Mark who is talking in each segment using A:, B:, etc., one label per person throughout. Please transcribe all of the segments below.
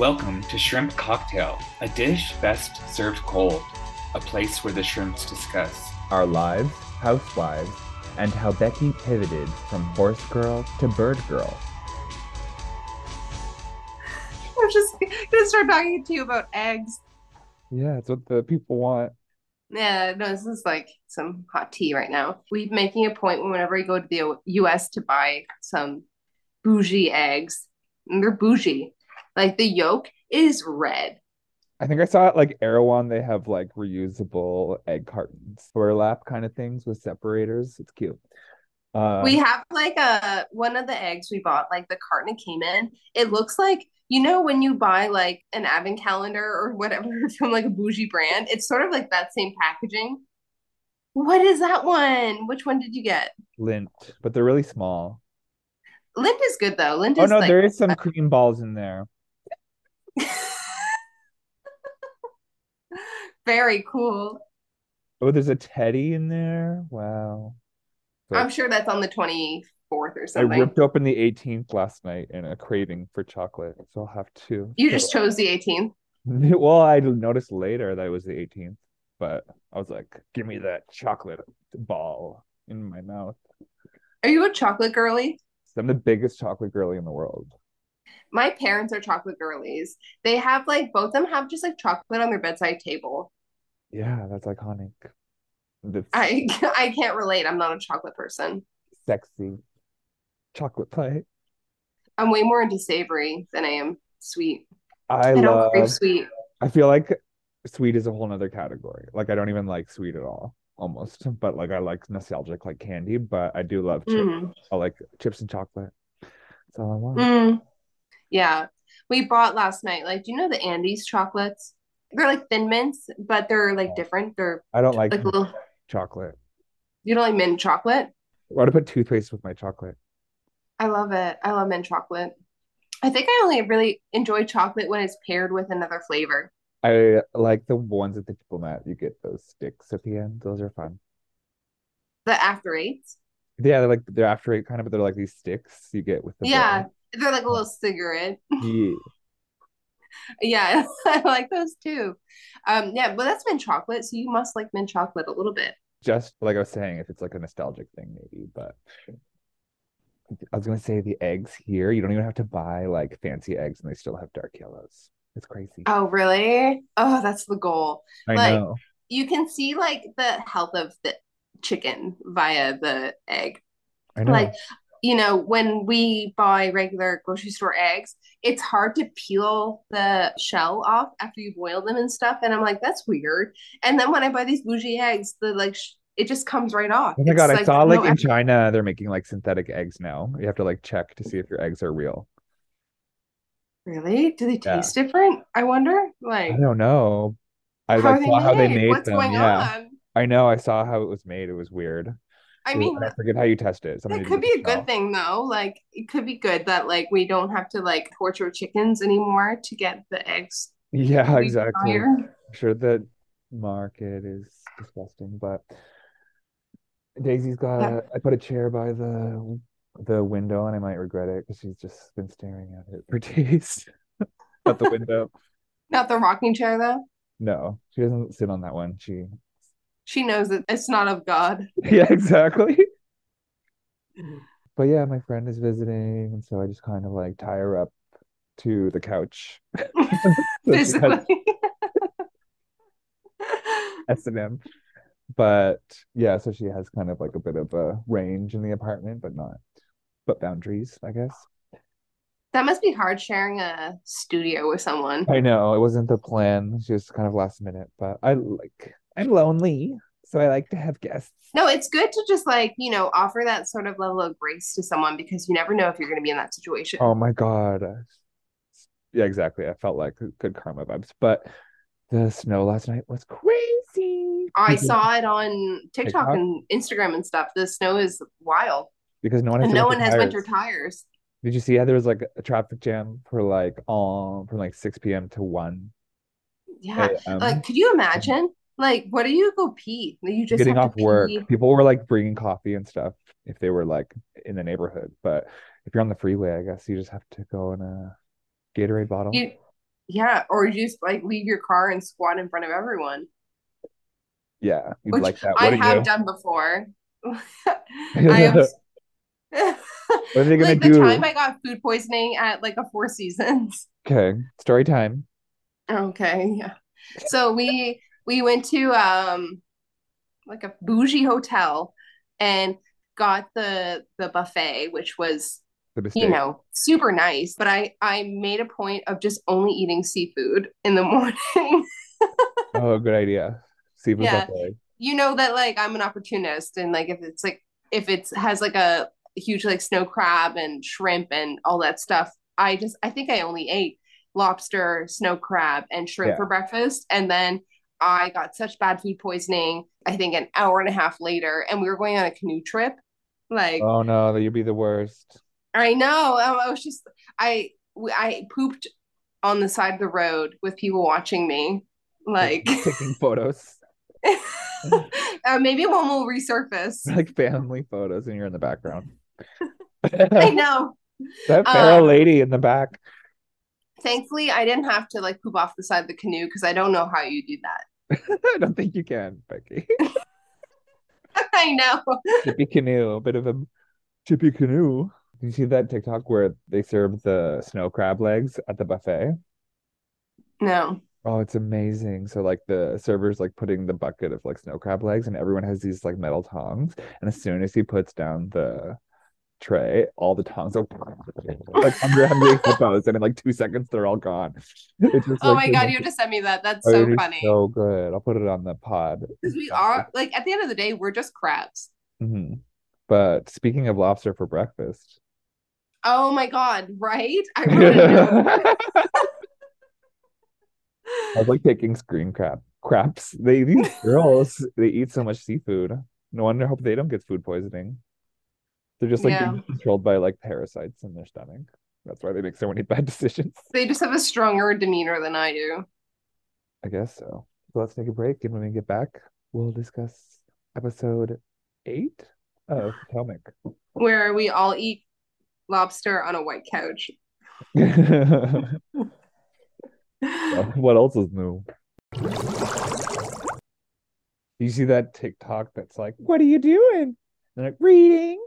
A: Welcome to Shrimp Cocktail, a dish best served cold, a place where the shrimps discuss
B: our lives, housewives, and how Becky pivoted from horse girl to bird girl.
C: I'm just gonna start talking to you about eggs.
B: Yeah, it's what the people want.
C: Yeah, no, this is like some hot tea right now. We're making a point whenever we go to the US to buy some bougie eggs. And they're bougie. Like the yolk is red.
B: I think I saw it like Erewhon. They have like reusable egg cartons, burlap kind of things with separators. It's cute.
C: Uh, we have like a one of the eggs we bought, like the carton it came in. It looks like you know when you buy like an advent calendar or whatever from like a bougie brand. It's sort of like that same packaging. What is that one? Which one did you get?
B: Lindt, but they're really small.
C: Lindt is good though. Lindt
B: oh, no,
C: like,
B: there is some cream balls in there.
C: Very cool.
B: Oh, there's a teddy in there. Wow.
C: So I'm sure that's on the 24th or something.
B: I ripped open the 18th last night in a craving for chocolate, so I'll have to.
C: You just chose the 18th.
B: Well, I noticed later that it was the 18th, but I was like, "Give me that chocolate ball in my mouth."
C: Are you a chocolate girly?
B: I'm the biggest chocolate girly in the world
C: my parents are chocolate girlies. They have like both of them have just like chocolate on their bedside table.
B: Yeah, that's iconic.
C: That's I I can't relate. I'm not a chocolate person.
B: Sexy chocolate pie.
C: I'm way more into savory than I am sweet.
B: I, I don't
C: crave sweet.
B: I feel like sweet is a whole other category. Like I don't even like sweet at all, almost. But like I like nostalgic like candy, but I do love chips. Mm. I like chips and chocolate. That's all I want.
C: Mm. Yeah. We bought last night, like, do you know the Andes chocolates? They're like thin mints, but they're like different. They're
B: I don't like, like little chocolate.
C: You don't like mint chocolate?
B: Why to put toothpaste with my chocolate?
C: I love it. I love mint chocolate. I think I only really enjoy chocolate when it's paired with another flavor.
B: I like the ones at the diplomat. You get those sticks at the end. Those are fun.
C: The after eights.
B: Yeah, they're like they're after eight kind of, but they're like these sticks you get with the
C: yeah. Bread. They're like a little cigarette.
B: Yeah.
C: Yeah, I like those too. Um, yeah, but that's mint chocolate, so you must like mint chocolate a little bit.
B: Just like I was saying, if it's like a nostalgic thing, maybe, but I was gonna say the eggs here, you don't even have to buy like fancy eggs and they still have dark yellows. It's crazy.
C: Oh, really? Oh, that's the goal.
B: I
C: like,
B: know.
C: You can see like the health of the chicken via the egg.
B: I know.
C: Like you know, when we buy regular grocery store eggs, it's hard to peel the shell off after you boil them and stuff. And I'm like, that's weird. And then when I buy these bougie eggs, the like, sh- it just comes right off.
B: Oh my god, I saw like no in effort. China they're making like synthetic eggs now. You have to like check to see if your eggs are real.
C: Really? Do they taste yeah. different? I wonder. Like
B: I don't know. I like, saw how they made What's them. yeah. On? I know. I saw how it was made. It was weird.
C: I mean,
B: I forget how you test it.
C: Somebody it could be a good thing though. Like it could be good that like we don't have to like torture chickens anymore to get the eggs.
B: Yeah, exactly. I'm sure the market is disgusting, but Daisy's got. Yeah. I put a chair by the the window, and I might regret it because she's just been staring at it for days. at the window.
C: Not the rocking chair though.
B: No, she doesn't sit on that one. She
C: she knows that it's not of God.
B: Yeah, exactly. but yeah, my friend is visiting, and so I just kind of like tie her up to the couch. Basically. S and M. But yeah, so she has kind of like a bit of a range in the apartment, but not but boundaries, I guess.
C: That must be hard sharing a studio with someone.
B: I know it wasn't the plan. She was kind of last minute, but I like I'm lonely, so I like to have guests.
C: No, it's good to just like, you know, offer that sort of level of grace to someone because you never know if you're going to be in that situation.
B: Oh my God. Yeah, exactly. I felt like good karma vibes. But the snow last night was crazy.
C: I saw it on TikTok, TikTok, and Instagram and stuff. The snow is wild.
B: Because no one has,
C: no one has winter tires.
B: Did you see how there was like a traffic jam for like all from like 6 p.m. to 1?
C: Yeah. Like, could you imagine? Like, what do you go pee? You just
B: getting off work. People were like bringing coffee and stuff if they were like in the neighborhood. But if you're on the freeway, I guess you just have to go in a Gatorade bottle.
C: You, Yeah, or you just like leave your car and squat in front of everyone.
B: Yeah,
C: Which like that. What I have you? done before. I
B: am what are they gonna
C: like
B: do?
C: The time I got food poisoning at like a Four Seasons.
B: Okay, story time.
C: Okay, yeah. So we we went to um like a bougie hotel and got the the buffet, which was you know super nice. But I I made a point of just only eating seafood in the morning.
B: oh, good idea. Seafood
C: yeah. buffet. You know that like I'm an opportunist, and like if it's like if it has like a huge like snow crab and shrimp and all that stuff. I just I think I only ate lobster, snow crab, and shrimp yeah. for breakfast, and then I got such bad food poisoning. I think an hour and a half later, and we were going on a canoe trip. Like,
B: oh no, you'd be the worst.
C: I know. I was just I I pooped on the side of the road with people watching me, like
B: taking photos.
C: uh, maybe one will resurface.
B: Like family photos, and you're in the background.
C: I know.
B: That feral um, lady in the back.
C: Thankfully, I didn't have to like poop off the side of the canoe because I don't know how you do that.
B: I don't think you can, Becky.
C: I know.
B: Chippy canoe, a bit of a chippy canoe. Did you see that TikTok where they serve the snow crab legs at the buffet?
C: No.
B: Oh, it's amazing. So like the server's like putting the bucket of like snow crab legs and everyone has these like metal tongs. And as soon as he puts down the tray, all the tongs are like hungry, hungry hippos, and in like two seconds they're all gone.
C: It's just, oh like, my god, you have to send me that. That's so funny.
B: So good. I'll put it on the pod.
C: Because we are like at the end of the day, we're just crabs.
B: Mm-hmm. But speaking of lobster for breakfast.
C: Oh my god, right? I really
B: I was like taking screen crap craps. They these girls they eat so much seafood. No wonder hope they don't get food poisoning. They're just like yeah. controlled by like parasites in their stomach. That's why they make so many bad decisions.
C: They just have a stronger demeanor than I do.
B: I guess so. So let's take a break, and when we get back, we'll discuss episode eight of Potomac,
C: where we all eat lobster on a white couch.
B: what else is new? You see that TikTok that's like, "What are you doing?" And they're like, "Reading."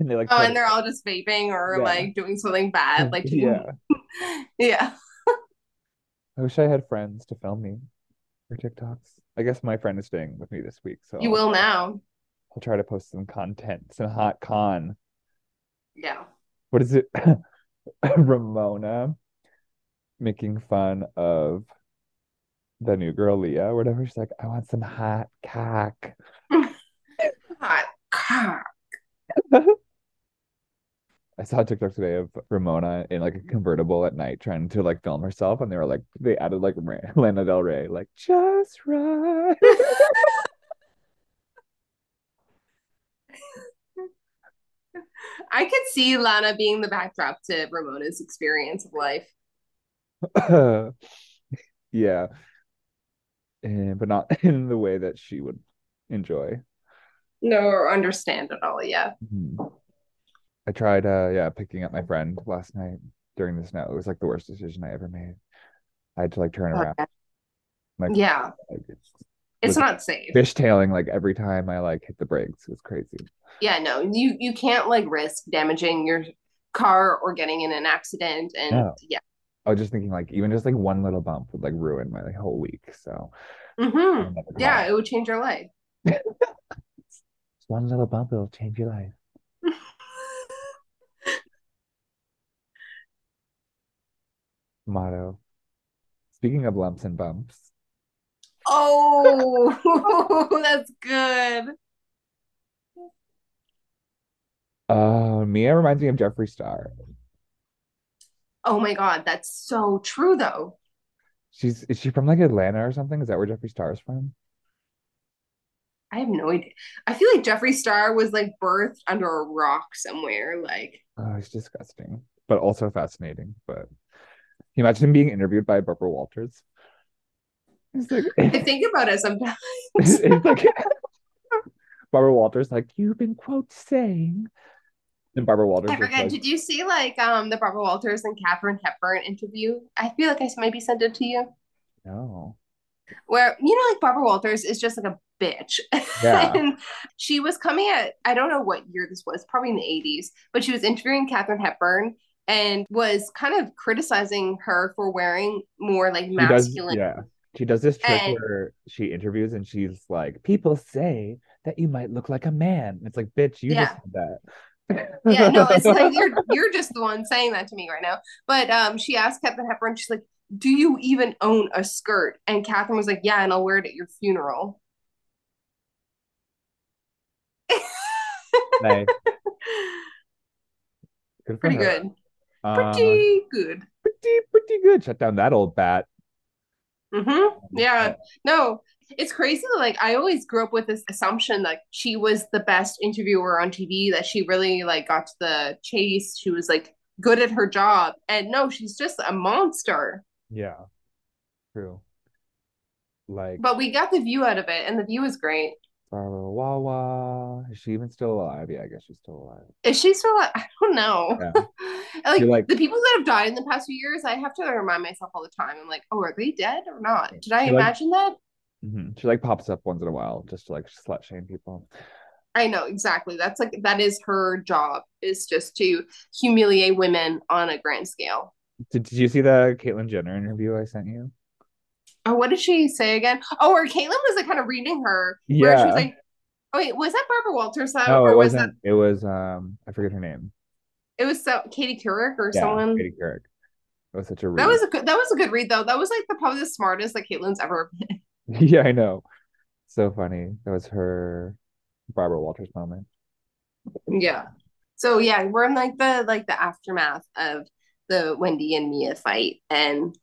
C: And they like, oh, and they're all just vaping or yeah. like doing something bad, like
B: yeah,
C: yeah.
B: I wish I had friends to film me for TikToks. I guess my friend is staying with me this week, so
C: you will now.
B: I'll try to post some content, some hot con.
C: Yeah.
B: What is it? Ramona making fun of the new girl Leah or whatever. She's like, I want some hot cock.
C: hot cock.
B: I saw a TikTok today of Ramona in like a convertible at night trying to like film herself, and they were like, they added like Lana Del Rey, like just right.
C: I could see Lana being the backdrop to Ramona's experience of life.
B: yeah. And, but not in the way that she would enjoy.
C: No, or understand at all. Yeah.
B: Mm-hmm. I tried, uh, yeah, picking up my friend last night during the snow. It was like the worst decision I ever made. I had to like turn around.
C: Like, yeah. Like, it's, it's not safe.
B: Fishtailing like every time I like hit the brakes. It was crazy.
C: Yeah, no, you you can't like risk damaging your car or getting in an accident. And no. yeah,
B: I was just thinking like even just like one little bump would like ruin my like, whole week. So
C: mm-hmm. yeah, it would change your life.
B: one little bump, it'll change your life. Motto. Speaking of lumps and bumps.
C: Oh, that's good.
B: Uh, Mia reminds me of Jeffree Star.
C: Oh my god, that's so true though.
B: She's is she from like Atlanta or something? Is that where Jeffree Star is from?
C: I have no idea. I feel like Jeffree Star was like birthed under a rock somewhere. Like,
B: oh, it's disgusting, but also fascinating. But you imagine him being interviewed by Barbara Walters?
C: Like, I think about it sometimes. it's
B: like Barbara Walters, like, you've been quote saying And Barbara Walters.
C: I forget. Like, did you see like um the Barbara Walters and Katharine Hepburn interview? I feel like I maybe sent it to you.
B: No.
C: Where you know, like Barbara Walters is just like a bitch. Yeah. and she was coming at I don't know what year this was, probably in the 80s, but she was interviewing Katharine Hepburn and was kind of criticizing her for wearing more like masculine.
B: Does, yeah. She does this trick and, where she interviews and she's like, People say that you might look like a man. It's like, bitch, you yeah. just said that
C: yeah, no, it's like you're you're just the one saying that to me right now. But um, she asked Katharine Hepburn, she's like, "Do you even own a skirt?" And Katharine was like, "Yeah, and I'll wear it at your funeral." nice. Good pretty her. good. Pretty uh, good.
B: Pretty pretty good. Shut down that old bat.
C: Mm-hmm. Yeah. No, it's crazy. Like I always grew up with this assumption that she was the best interviewer on TV, that she really like got to the chase. She was like good at her job. And no, she's just a monster.
B: Yeah. True. Like
C: But we got the view out of it and the view is great.
B: Barbara Wawa. Is she even still alive? Yeah, I guess she's still alive.
C: Is she still alive? I don't know. Yeah. like, like, the people that have died in the past few years, I have to remind myself all the time. I'm like, oh, are they dead or not? Did I imagine like, that?
B: Mm-hmm. She like pops up once in a while just to like slut shame people.
C: I know exactly. That's like that is her job is just to humiliate women on a grand scale.
B: Did, did you see the Caitlyn Jenner interview I sent you?
C: Oh, what did she say again? Oh, or Caitlyn was like kind of reading her. Yeah. She was like, oh, wait, was that Barbara Walters?
B: No, it wasn't. that... It was um, I forget her name.
C: It was so Katie Couric or yeah, someone.
B: Katie Couric. That was such a
C: read. That was a good. That was a good read though. That was like the probably the smartest that Caitlyn's ever been.
B: yeah, I know. So funny. That was her Barbara Walters moment.
C: Yeah. So yeah, we're in like the like the aftermath of the Wendy and Mia fight. And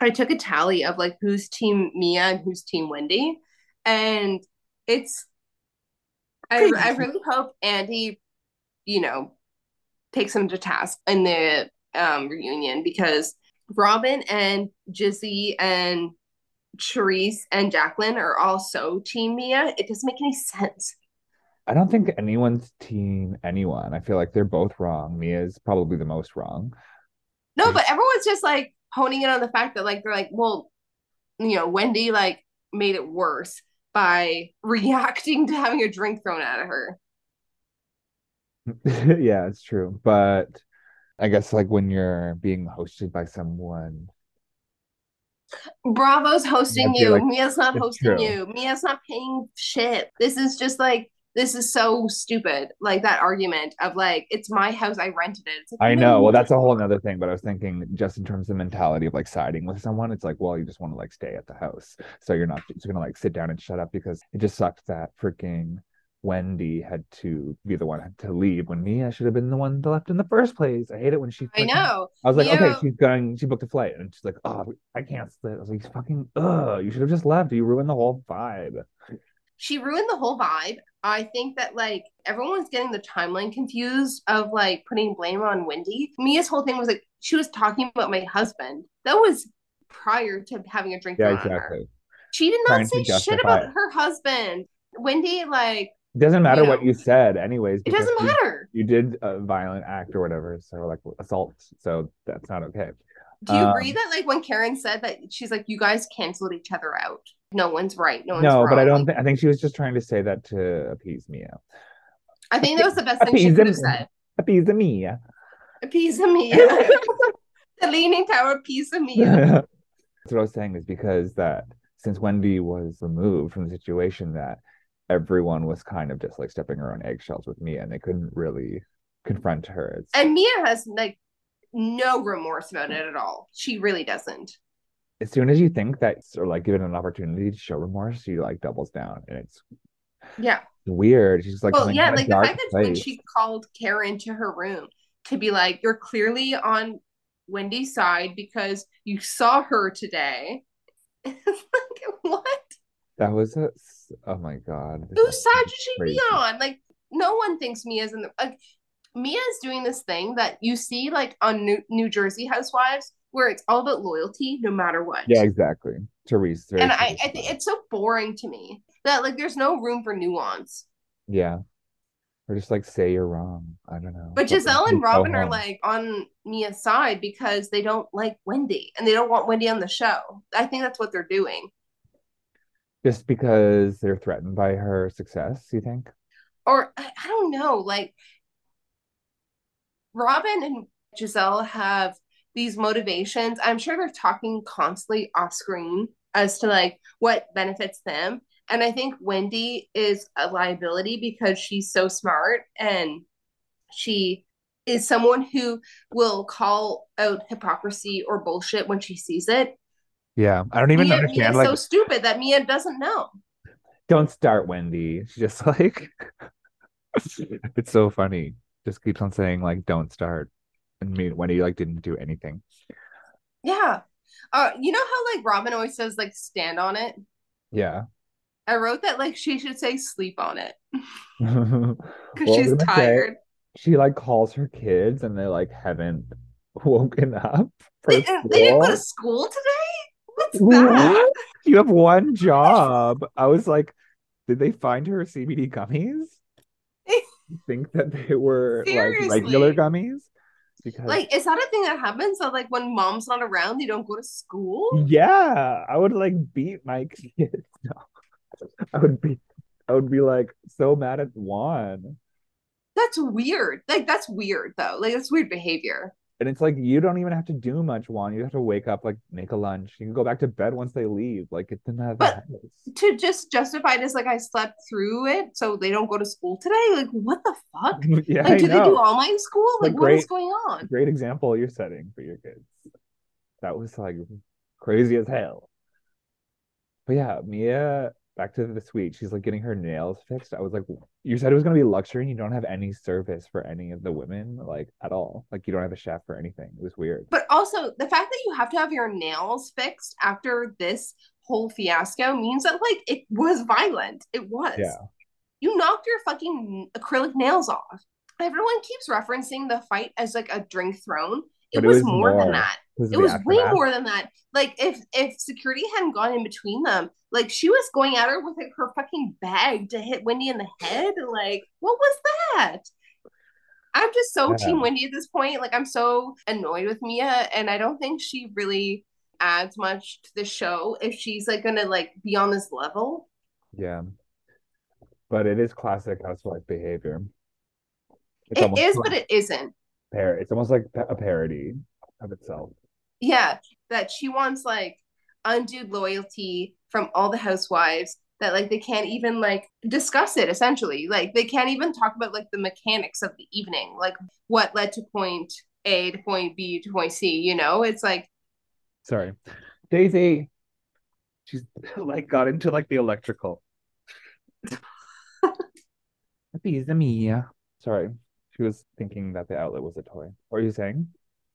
C: I took a tally of like who's team Mia and who's team Wendy. And it's I, I really hope Andy, you know, takes him to task in the um reunion because Robyn and Jizzy and Charrisse and Jacqueline are all so team Mia. It doesn't make any sense.
B: I don't think anyone's team anyone. I feel like they're both wrong. Mia's probably the most wrong.
C: No, but everyone's just like honing in on the fact that like they're like, well, you know, Wendy like made it worse by reacting to having a drink thrown at her.
B: yeah, it's true. But I guess like when you're being hosted by someone
C: Bravo's hosting you. Like, Mia's not hosting true. you. Mia's not paying shit. This is just like this is so stupid. Like that argument of like it's my house, I rented it.
B: Like, I know. Well, that's a whole other thing. But I was thinking just in terms of mentality of like siding with someone, it's like, well, you just want to like stay at the house, so you're not just gonna like sit down and shut up because it just sucks that freaking Wendy had to be the one to leave when Mia should have been the one that left in the first place. I hate it when she.
C: I know.
B: I was like, Mia... okay, she's going. She booked a flight, and she's like, oh, I can't sit. I was like, fucking, ugh, you should have just left. You ruined the whole vibe.
C: She ruined the whole vibe. I think that like everyone's getting the timeline confused of like putting blame on Wendy. Mia's whole thing was like she was talking about my husband. That was prior to having a drink. Yeah, exactly. Her. She did not Trying say shit about her husband. Wendy like
B: it doesn't matter you what you said, anyways.
C: It doesn't matter.
B: You, you, did a violent act or whatever, so like assault. So that's not okay.
C: Do you um, agree that like when Karen said that she's like, you guys canceled each other out? No one's right. No one's
B: no,
C: wrong.
B: but I don't. Th- I think she was just trying to say that to appease Mia.
C: I think that was the best thing she could have said.
B: Appease Mia.
C: Appease Mia. the Leaning Tower appease Mia.
B: That's what I was saying is because that since Wendy was removed from the situation that everyone was kind of just like stepping around eggshells with Mia and they couldn't really confront her. It's...
C: And Mia has like no remorse about it at all. She really doesn't.
B: As soon as you think that or like given an opportunity to show remorse, she like doubles down and it's
C: yeah
B: weird. She's like,
C: well, yeah, like the fact that when she called Karen to her room to be like, you're clearly on Wendy's side because you saw her today. like, what?
B: That was a oh my god.
C: Whose side should she crazy. be on? Like no one thinks Mia's in the like Mia's doing this thing that you see like on New, New Jersey Housewives where it's all about loyalty no matter what.
B: Yeah, exactly. Therese.
C: and I, I think it's so boring to me that like there's no room for nuance.
B: Yeah. or just like say you're wrong. I don't know.
C: But Gizelle and Robyn are like on Mia's side because they don't like Wendy and they don't want Wendy on the show. I think that's what they're doing.
B: Just because they're threatened by her success, you think?
C: Or I don't know, like Robyn and Gizelle have these motivations. I'm sure they're talking constantly off screen as to like what benefits them. And I think Wendy is a liability because she's so smart and she is someone who will call out hypocrisy or bullshit when she sees it.
B: Yeah, I don't even Mia, understand.
C: Mia's like, so stupid that Mia doesn't know.
B: Don't start, Wendy. She's just like, it's so funny. Just keeps on saying like, "Don't start," and me Wendy like didn't do anything.
C: Yeah, uh, you know how like Robyn always says like, "Stand on it."
B: Yeah.
C: I wrote that like she should say sleep on it because well, she's tired.
B: Say, she like calls her kids and they like haven't woken up.
C: They, they, didn't go to school today. What's that?
B: You have one job. I was like, did they find her CBD gummies? think that they were Seriously? like regular gummies?
C: Because like is that a thing that happens? That like when mom's not around, you don't go to school?
B: Yeah, I would like beat my kids. I would be I would be like so mad at Juan.
C: That's weird. Like that's weird though. Like that's weird behavior.
B: And it's like you don't even have to do much, Juan. You have to wake up, like make a lunch. You can go back to bed once they leave. Like it's not
C: but to just justify this, like I slept through it, so they don't go to school today. Like what the fuck? yeah, like, do they do online school? Like great, what is going on?
B: Great example you're setting for your kids. That was like crazy as hell. But yeah, Mia back to the suite. She's like getting her nails fixed. I was like, you said it was gonna be luxury and you don't have any service for any of the women, like at all. Like you don't have a chef or anything. It was weird.
C: But also the fact that you have to have your nails fixed after this whole fiasco means that like it was violent. It was.
B: Yeah.
C: You knocked your fucking acrylic nails off. Everyone keeps referencing the fight as like a drink thrown. It, it was, was, more, more than that. It was way more than that. Like if if security hadn't gone in between them, like she was going at her with like, her fucking bag to hit Wendy in the head. Like what was that? I'm just so yeah. team Wendy at this point. Like I'm so annoyed with Mia, and I don't think she really adds much to the show if she's like gonna like be on this level.
B: Yeah, but it is classic housewife behavior.
C: It's it is, but it isn't.
B: Par- it's almost like a parody of itself.
C: Yeah, that she wants like undue loyalty from all the housewives that like they can't even like discuss it essentially. Like they can't even talk about like the mechanics of the evening like what led to point a to point b to point c you know? It's like
B: sorry. Daisy she's like got into like the electrical. Pizza mia. Sorry, she was thinking that the outlet was a toy. What are you saying?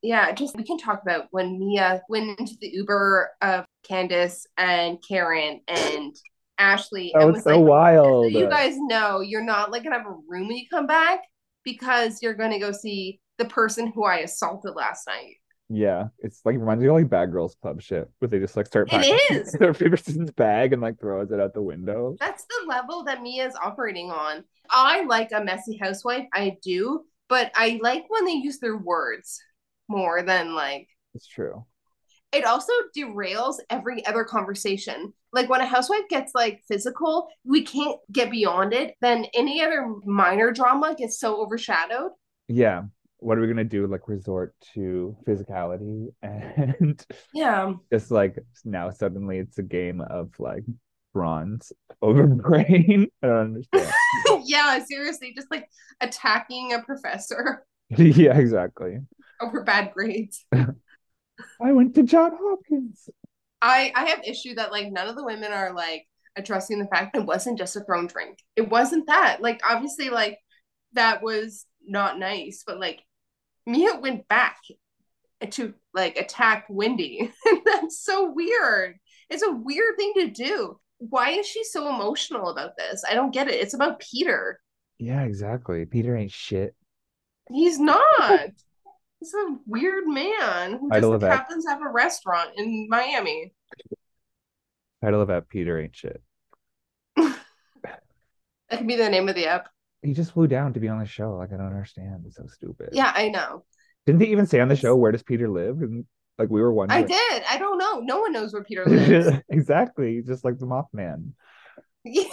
C: yeah, just we can talk about when Mia went into the Uber of Candiace and Karen and Ashley.
B: Was, was so like, wild.
C: You guys know you're not like gonna have a room when you come back because you're gonna go see the person who I assaulted last night.
B: Yeah, it's like reminds me of like Bad Girls Club shit, where they just like start
C: packing it is.
B: their favorite person's bag and like throws it out the window.
C: That's the level that Mia's operating on. I like a messy housewife, I do, but I like when they use their words more than like
B: it's true
C: it also derails every other conversation like when a housewife gets like physical we can't get beyond it then any other minor drama gets so overshadowed
B: yeah what are we gonna do like resort to physicality and
C: yeah
B: just like now suddenly it's a game of like bronze over brain i don't understand
C: yeah seriously just like attacking a professor
B: yeah exactly
C: over bad grades.
B: I went to John Hopkins.
C: I I have issue that like none of the women are like addressing the fact it wasn't just a thrown drink. It wasn't that. Like obviously like that was not nice, but like Mia went back to like attack Wendy. That's so weird. It's a weird thing to do. Why is she so emotional about this? I don't get it. It's about Peter.
B: Yeah, exactly. Peter ain't shit.
C: He's not. He's a weird man who just like, happens to have a restaurant in Miami.
B: Title of that Peter ain't shit.
C: that could be the name of the app.
B: He just flew down to be on the show. Like I don't understand. It's so stupid.
C: Yeah, I know.
B: Didn't they even say on the show where does Peter live? And like we were wondering.
C: I did. I don't know. No one knows where Peter lives.
B: exactly. Just like the Mothman.
C: He's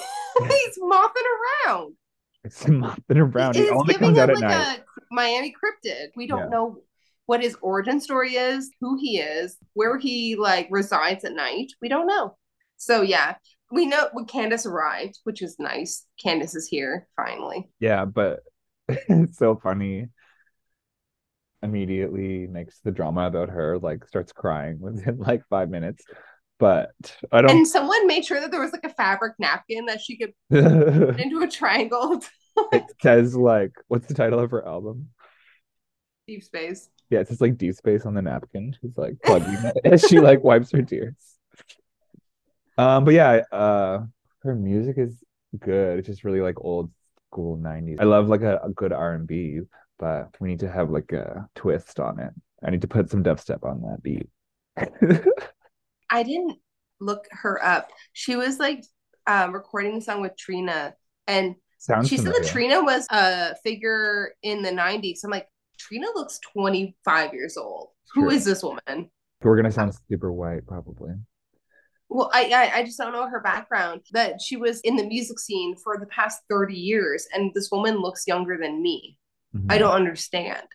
C: mopping around.
B: It's mopping around. He only comes out at like night.
C: Miami cryptid. We don't yeah. know what his origin story is, who he is, where he like resides at night. We don't know. So yeah, we know when Candiace arrived, which is nice. Candiace is here finally.
B: Yeah, but it's so funny. Immediately makes the drama about her like starts crying within like five minutes. But I don't.
C: And someone made sure that there was like a fabric napkin that she could put into a triangle.
B: it says like, what's the title of her album?
C: Deep Space.
B: Yeah, it says like Deep Space on the napkin. She's like plugging it as she like wipes her tears. Um, but yeah, uh, her music is good. It's just really like old school '90s. I love like a, a good R and B, but we need to have like a twist on it. I need to put some dubstep on that beat.
C: I didn't look her up. She was like um, recording the song with Trina, and Sounds she familiar. said that Trina was a figure in the '90s. I'm like, Trina looks 25 years old. True. Who is this woman?
B: We're gonna sound super white, probably.
C: Well, I, I, I just don't know her background. That she was in the music scene for the past thirty years, and this woman looks younger than me. Mm-hmm. I don't understand.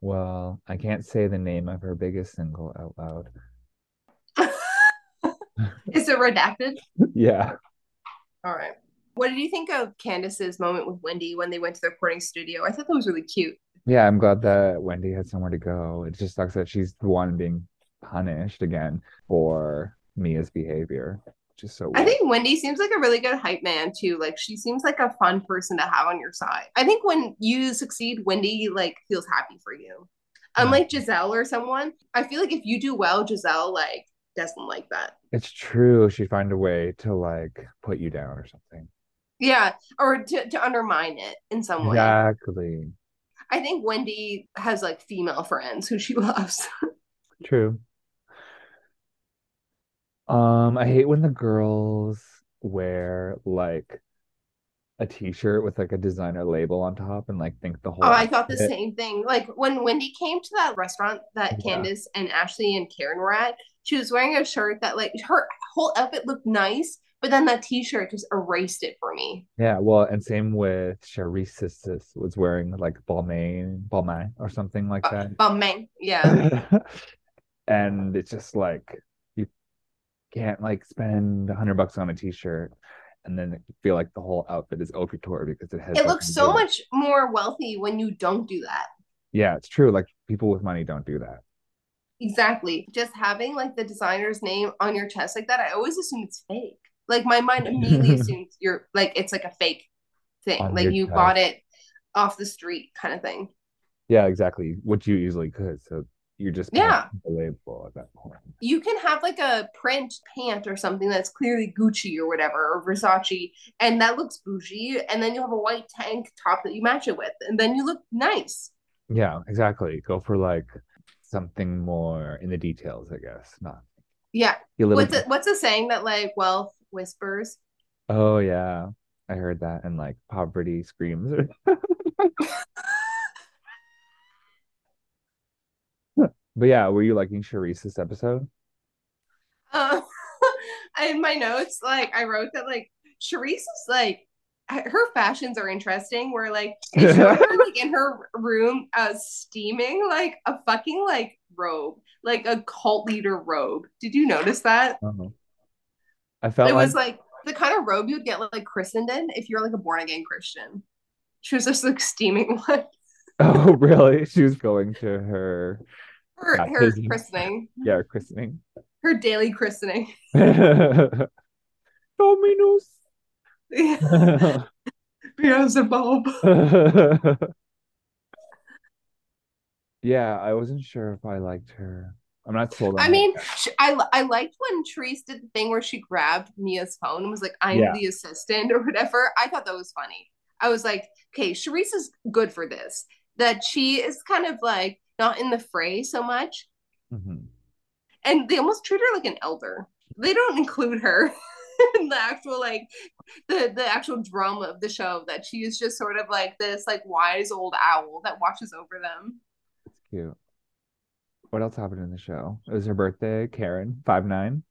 B: Well, I can't say the name of her biggest single out loud.
C: Is it redacted?
B: yeah.
C: All right. What did you think of Candiace's moment with Wendy when they went to the recording studio? I thought that was really cute.
B: Yeah, I'm glad that Wendy had somewhere to go. It just sucks that she's the one being punished again for Mia's behavior, which is so weird.
C: I think Wendy seems like a really good hype man too. Like she seems like a fun person to have on your side. I think when you succeed, Wendy like feels happy for you. Unlike Gizelle or someone, I feel like if you do well, Gizelle like doesn't like that.
B: It's true. She'd find a way to like put you down or something.
C: Yeah, or to, to undermine it in some way.
B: Exactly.
C: I think Wendy has like female friends who she loves.
B: True. Um, I hate when the girls wear like a t-shirt with like a designer label on top and like think the whole
C: Oh, I thought the same thing. Like when Wendy came to that restaurant that yeah. Candiace and Ashley and Karen were at, she was wearing a shirt that like her whole outfit looked nice, but then that t-shirt just erased it for me.
B: Yeah, well, and same with Charrisse was wearing like Balmain, Balmain or something like that.
C: Uh, Balmain, yeah.
B: and it's just like can't like spend a hundred bucks on a t-shirt and then feel like the whole outfit is couture because it has.
C: It looks so much more wealthy when you don't do that.
B: Yeah, it's true. Like people with money don't do that.
C: Exactly. Just having like the designer's name on your chest like that, I always assume it's fake. Like my mind immediately assumes you're like it's like a fake thing. On like you chest. bought it off the street kind of thing.
B: Yeah, exactly. Which you easily could. So you're just
C: yeah
B: label at that point.
C: You can have like a print pant or something that's clearly Gucci or whatever or Versace, and that looks bougie, and then you have a white tank top that you match it with, and then you look nice.
B: Yeah, exactly. Go for like something more in the details, I guess. Not.
C: Yeah. What's it, what's the saying that like wealth whispers?
B: Oh yeah, I heard that, and like poverty screams. But yeah, were you liking Charrisse this episode?
C: Uh, in my notes, like I wrote that like Charrisse is like her fashions are interesting. Where like, her, like in her room, uh, steaming like a fucking like robe, like a cult leader robe. Did you notice that? Uh-huh.
B: I felt
C: it
B: like...
C: was like the kind of robe you'd get like christened in if you're like a born again Christian. She was just like steaming one.
B: oh, really? She was going to her
C: her, her christening.
B: Yeah, her christening.
C: Her daily christening.
B: Dominus.
C: Beelzebub.
B: yeah, I wasn't sure if I liked her. I'm not sold.
C: I mean, I I liked when Treese did the thing where she grabbed Mia's phone and was like, "I'm yeah. the assistant" or whatever. I thought that was funny. I was like, "Okay, Charrisse is good for this." That she is kind of like not in the fray so much. Mm-hmm. And they almost treat her like an elder. They don't include her. In the actual like the the actual drama of the show that she is just sort of like this like wise old owl that watches over them.
B: It's cute. What else happened in the show? It was her birthday, Karen, five nine.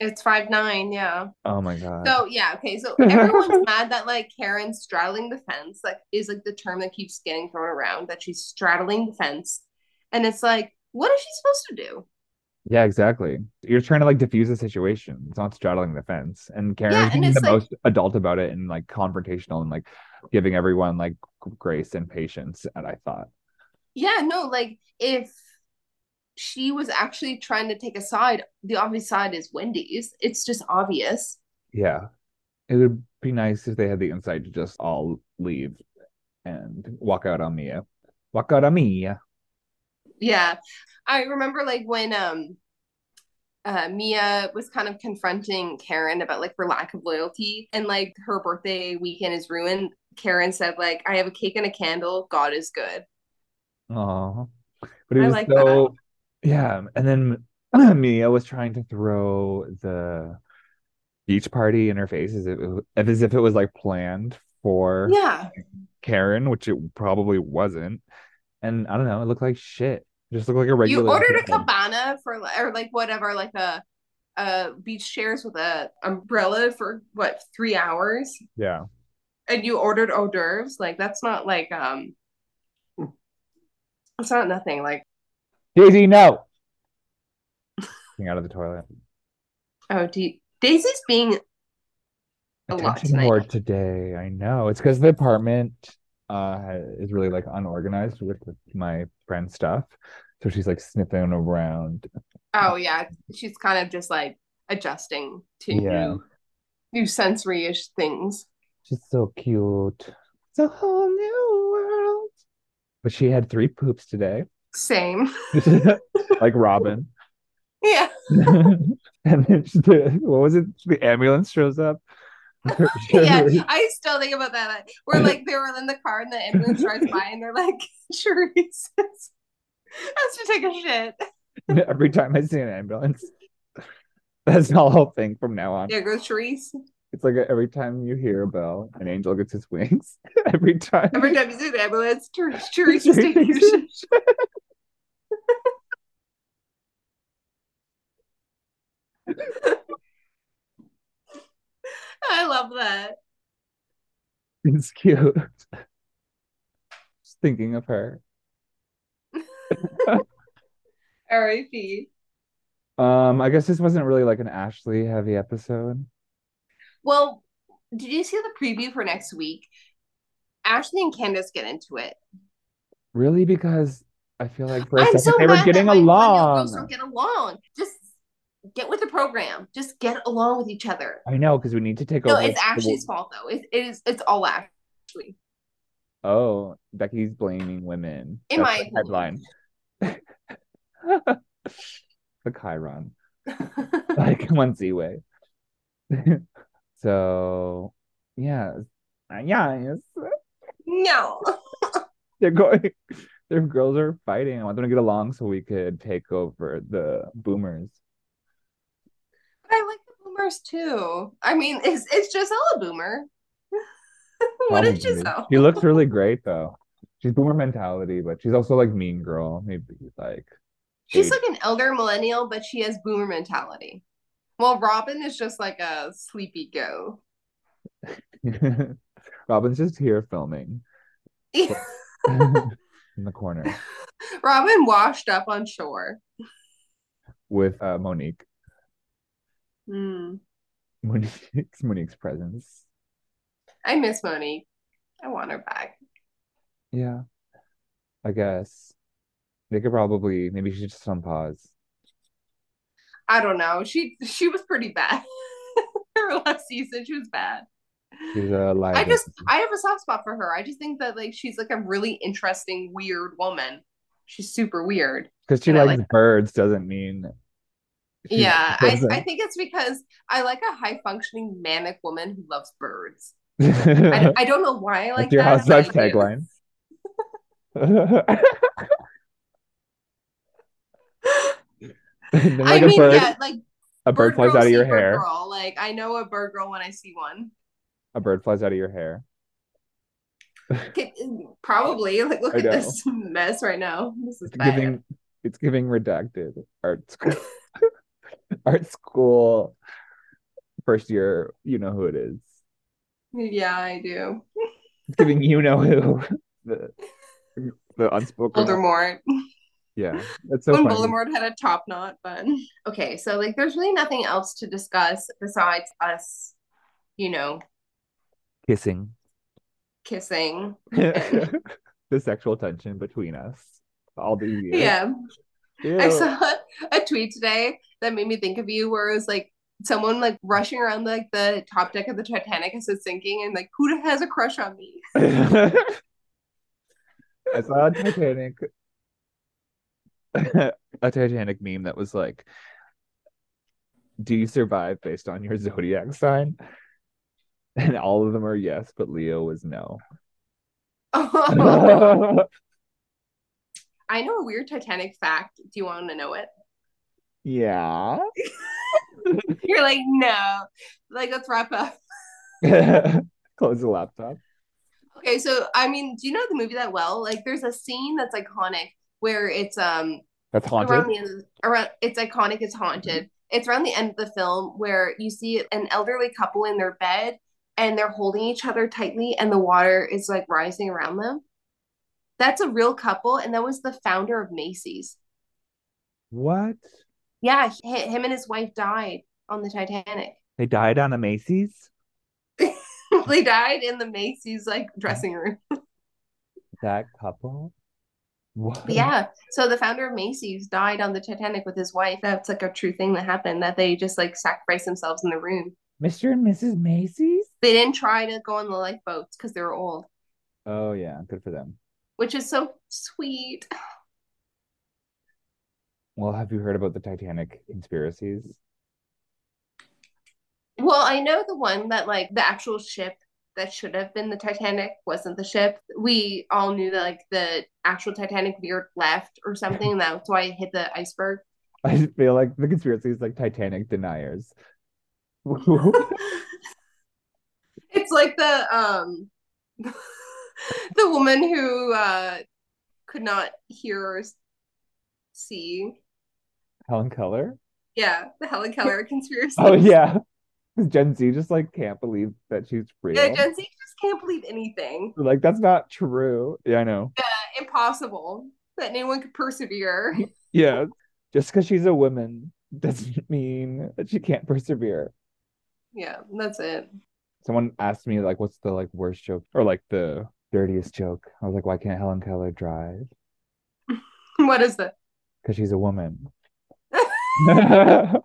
C: It's five nine, yeah.
B: Oh my god.
C: So yeah, okay. So everyone's mad that like Karen's straddling the fence, like is like the term that keeps getting thrown around, that she's straddling the fence. And it's like, what is she supposed to do?
B: Yeah, exactly. You're trying to like diffuse the situation. It's not straddling the fence. And Karen yeah, is the like, most adult about it and like confrontational and like giving everyone like grace and patience. And I thought,
C: yeah, no, like if she was actually trying to take a side, the obvious side is Wendy's. It's just obvious.
B: Yeah, it would be nice if they had the insight to just all leave and walk out on Mia. Walk out on Mia.
C: Yeah. I remember like when um uh, Mia was kind of confronting Karen about like her lack of loyalty and like her birthday weekend is ruined. Karen said like I have a cake and a candle. God is good.
B: Oh, but it was like so that. Yeah. And then Mia was trying to throw the beach party in her face as if as if it was like planned for
C: yeah
B: Karen, which it probably wasn't. And I don't know, it looked like shit. Just looked like a regular.
C: You ordered a cabana for or like whatever, like a a beach chairs with a umbrella for what three hours.
B: Yeah.
C: And you ordered hors d'oeuvres. Like that's not like um. It's not nothing. Like.
B: Daisy, no. Getting out of the toilet.
C: Oh, D- Daisy's being a lot
B: more today. I know it's because the apartment uh is really like unorganized with, with my friend's stuff. So she's like sniffing around.
C: Oh yeah. She's kind of just like adjusting to yeah. new, new sensory ish things.
B: She's so cute. It's a whole new world. But she had three poops today.
C: Same.
B: like Robyn.
C: Yeah.
B: and then the, what was it? The ambulance shows up
C: yeah, I still think about that. We're like they were in the car and the ambulance drives by and they're like, Charrisse has to take a shit.
B: Every time I see an ambulance, that's the whole thing from now on.
C: There goes Charrisse.
B: It's like every time you hear a bell, an angel gets his wings. every time.
C: Every time you see an ambulance, Charrisse is taking a shit. I love that.
B: It's cute. Just thinking of her.
C: R.I.P.
B: Um, I guess this wasn't really like an Ashley heavy episode.
C: Well, did you see the preview for next week? Ashley and Candiace get into it.
B: Really? Because I feel like for a second so they were getting along.
C: Don't get along. Just get with the program. Just get along with each other.
B: I know because we need to take
C: no,
B: over.
C: No, it's Ashley's fault though. It, it is. It's all Ashley.
B: Oh, Becky's blaming women.
C: In That's
B: my headline. the Chiron. like one Z way. so yeah. Yeah.
C: Uh, no.
B: They're going their girls are fighting. I want them to get along so we could take over the boomers.
C: I like the boomers too. I mean, it's it's Gizelle a boomer. what is Gizelle?
B: She looks really great though. She's boomer mentality, but she's also like mean girl. Maybe like
C: she's like an elder millennial, but she has boomer mentality. Well, Robyn is just like a sleepy go.
B: Robyn's just here filming. in the corner.
C: Robyn washed up on shore
B: with uh, Monique.
C: Mm.
B: Monique's, Monique's presence.
C: I miss Monique. I want her back.
B: Yeah. I guess. They could probably maybe she's just on pause.
C: I don't know. She she was pretty bad. her last season, she was bad.
B: She's a live.
C: I just I have a soft spot for her. I just think that like she's like a really interesting, weird woman. She's super weird.
B: Because she likes like birds doesn't mean
C: yeah, I, I think it's because I like a high functioning manic woman who loves birds. I, I don't know why I like That's your
B: housewife tagline.
C: like I mean, yeah, like
B: a bird, bird flies out of your hair.
C: Girl. Like I know a bird girl when I see one.
B: A bird flies out of your hair.
C: Probably. Like look at this mess right now. This is it's bad.
B: giving it's giving redacted art school. art school first year, you know who it is.
C: Yeah, I do.
B: It's giving you know who the the unspoken
C: Voldemort.
B: Yeah, that's so
C: when
B: funny.
C: Voldemort had a top knot, but okay, so like there's really nothing else to discuss besides us, you know,
B: kissing,
C: kissing,
B: the sexual tension between us all these years.
C: Yeah, Ew. I saw a tweet today that made me think of you, where it was like someone like rushing around like the top deck of the Titanic as it's sinking, and like who has a crush on me?
B: I saw a Titanic, a Titanic meme that was like, "Do you survive based on your zodiac sign?" And all of them are yes, but Leo was no.
C: I know a weird Titanic fact. Do you want to know it?
B: Yeah.
C: You're like, no. Like, let's wrap up.
B: Close the laptop.
C: Okay, so I mean, do you know the movie that well? Like, there's a scene that's iconic where it's um
B: that's haunted.
C: Around the end, around it's iconic. It's haunted. It's around the end of the film where you see an elderly couple in their bed and they're holding each other tightly, and the water is like rising around them. That's a real couple, and that was the founder of Macy's.
B: What?
C: Yeah, him and his wife died on the Titanic.
B: They died on a Macy's.
C: they died in the Macy's like dressing room.
B: that couple.
C: What? Yeah. So the founder of Macy's died on the Titanic with his wife. That's like a true thing that happened. That they just like sacrificed themselves in the room.
B: Mr. and Mrs. Macy's.
C: They didn't try to go on the lifeboats because they were old.
B: Oh yeah, good for them
C: which is so sweet.
B: Well, have you heard about the Titanic conspiracies?
C: Well, I know the one that like the actual ship that should have been the Titanic wasn't the ship. We all knew that like the actual Titanic veered left or something, and that's why it hit the iceberg.
B: I feel like the conspiracy is like Titanic deniers.
C: it's like the um the woman who uh, could not hear or see.
B: Helen Keller?
C: Yeah, the Helen Keller conspiracy.
B: oh, yeah. Gen Z just like can't believe that she's real.
C: Yeah, Gen Z just can't believe anything.
B: Like that's not true. Yeah, I know.
C: Yeah, impossible that anyone could persevere.
B: yeah, just because she's a woman doesn't mean that she can't persevere.
C: Yeah, that's it.
B: Someone asked me like, "What's the like worst joke or like the dirtiest joke. I was like, why can't Helen Keller drive?
C: what is that?
B: Because she's a woman.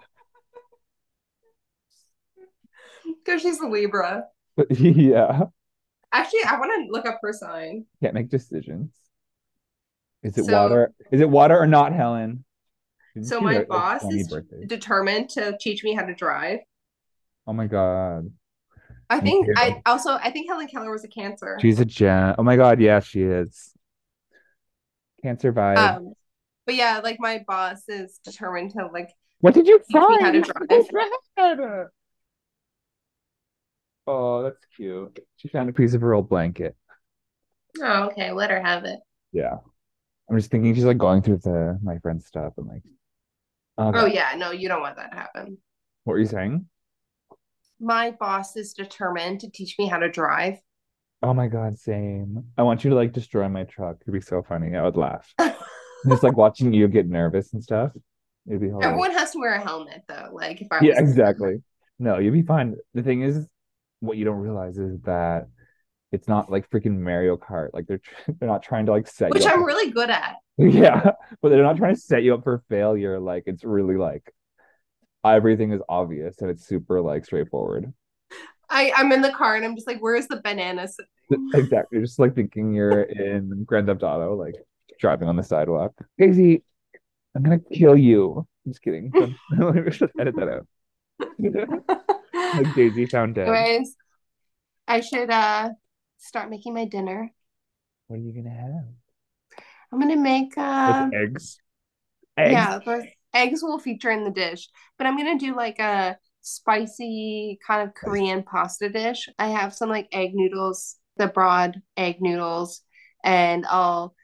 C: Because she's a Libra.
B: yeah.
C: Actually, I want to look up her sign.
B: Can't make decisions. Is it so, water? Is it water or not, Helen?
C: Didn't so my boss is determined to teach me how to drive.
B: Oh my god.
C: I think I also I think Helen Keller was a cancer.
B: She's a gem. Oh my god, yeah, she is. Cancer vibe. Um,
C: but yeah, like my boss is determined to like.
B: What did you find? How to drive. Oh, that's cute. She found a piece of her old blanket.
C: Oh, okay. Let her have it.
B: Yeah. I'm just thinking she's like going through the my friend's stuff and like.
C: Okay. Oh yeah, no, you don't want that to happen.
B: What were you saying?
C: My boss is determined to teach me how to drive.
B: Oh my god, same. I want you to like destroy my truck. It'd be so funny. I would laugh. just like watching you get nervous and stuff. It'd be hilarious.
C: Everyone has to wear a helmet though. Like if I
B: Yeah, exactly. No, you'll be fine. The thing is, what you don't realize is that it's not like freaking Mario Kart. Like they're they're not trying to like set
C: Which I'm really good at.
B: Yeah, but they're not trying to set you up for failure. Like it's really like everything is obvious and it's super like straightforward.
C: I I'm in the car and I'm just like, where's the bananas?
B: exactly. Just like thinking you're in Grand Theft Auto, like driving on the sidewalk. Daisy, I'm gonna kill you. I'm just kidding. edit that out. like Daisy found dead.
C: Anyways, I should uh start making my dinner.
B: What are you gonna have?
C: I'm gonna make uh
B: eggs. Eggs.
C: Yeah, eggs will feature in the dish, but I'm gonna do like a spicy kind of Korean pasta dish. I have some like egg noodles, the broad egg noodles, and I'll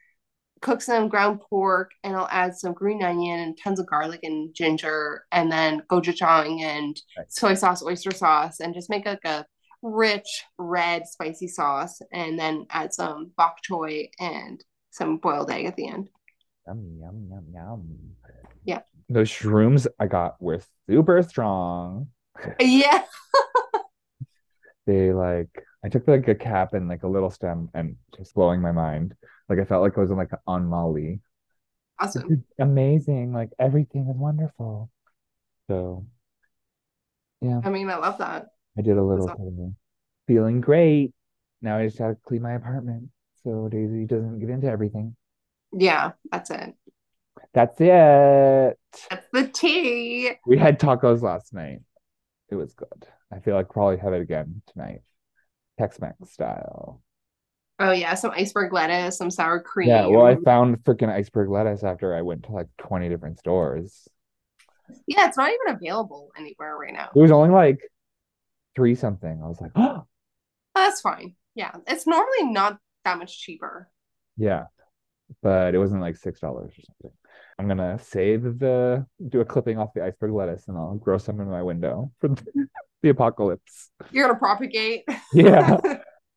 C: cook some ground pork and I'll add some green onion and tons of garlic and ginger and then gochujang and soy sauce, oyster sauce, and just make like a rich red spicy sauce and then add some bok choy and some boiled egg at the end.
B: Yum, yum, yum, yum.
C: Yeah.
B: Those shrooms I got were super strong.
C: Yeah.
B: they like I took like a cap and like a little stem and just blowing my mind. Like I felt like I was in like on Molly.
C: Awesome.
B: Amazing. Like everything is wonderful. So yeah.
C: I mean, I love that.
B: I did a little awesome. feeling great. Now I just have to clean my apartment so Daisy doesn't get into everything.
C: Yeah, that's it.
B: That's it.
C: That's the tea.
B: We had tacos last night. It was good. I feel like probably have it again tonight. Tex-Mex style.
C: Oh yeah, some iceberg lettuce, some sour cream.
B: Yeah, well, I found freaking iceberg lettuce after I went to like 20 different stores.
C: Yeah, it's not even available anywhere right now.
B: It was only like three something. I was like, oh,
C: that's fine. Yeah, it's normally not that much cheaper.
B: Yeah, but it wasn't like six dollars or something. I'm gonna save the do a clipping off the iceberg lettuce and I'll grow some in my window for the, apocalypse.
C: You're gonna propagate.
B: Yeah.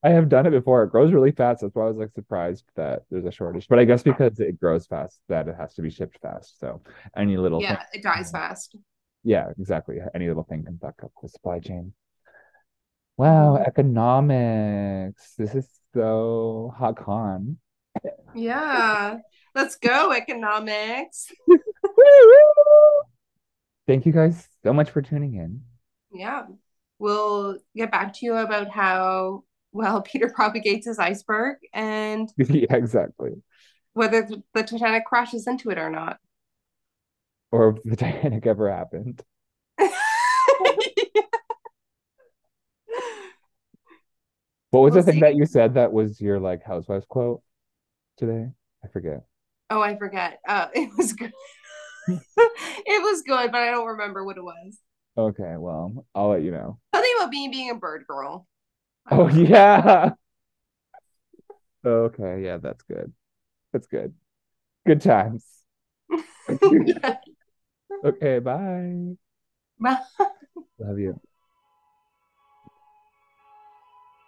B: I have done it before. It grows really fast. That's why I was like surprised that there's a shortage. But I guess because it grows fast, that it has to be shipped fast. So any little
C: yeah, thing, it dies fast.
B: Yeah, exactly. Any little thing can fuck up the supply chain. Wow, mm-hmm. economics. This is so hot con.
C: Yeah. Let's go, economics.
B: Thank you guys so much for tuning in.
C: Yeah. We'll get back to you about how well Peter propagates his iceberg and
B: yeah, exactly.
C: Whether the Titanic crashes into it or not.
B: Or if the Titanic ever happened. What was we'll the thing see. that you said that was your like housewives quote today? I forget.
C: Oh, I forget. Uh, it was good. it was good, but I don't remember what it was.
B: Okay, well, I'll let you know.
C: Something about being being a bird girl.
B: Oh yeah. okay, yeah, that's good. That's good. Good times. okay, bye.
C: Bye.
B: Love you.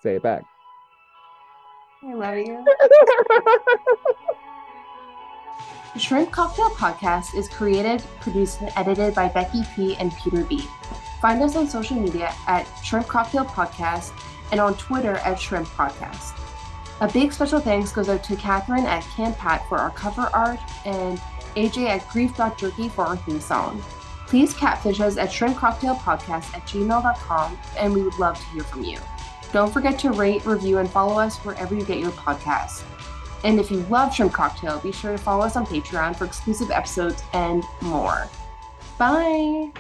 B: Say it back.
C: I love you. The Shrimp Cocktail Podcast is created, produced, and edited by Becky P. and Peter B. Find us on social media at Shrimp Cocktail Podcast and on Twitter at Shrimp Podcast. A big special thanks goes out to Catherine at Pat for our cover art and AJ at Grief.Jerky for our theme song. Please catfish us at shrimpcocktailpodcast at gmail.com and we would love to hear from you. Don't forget to rate, review, and follow us wherever you get your podcasts. And if you love Shrimp Cocktail, be sure to follow us on Patreon for exclusive episodes and more. Bye!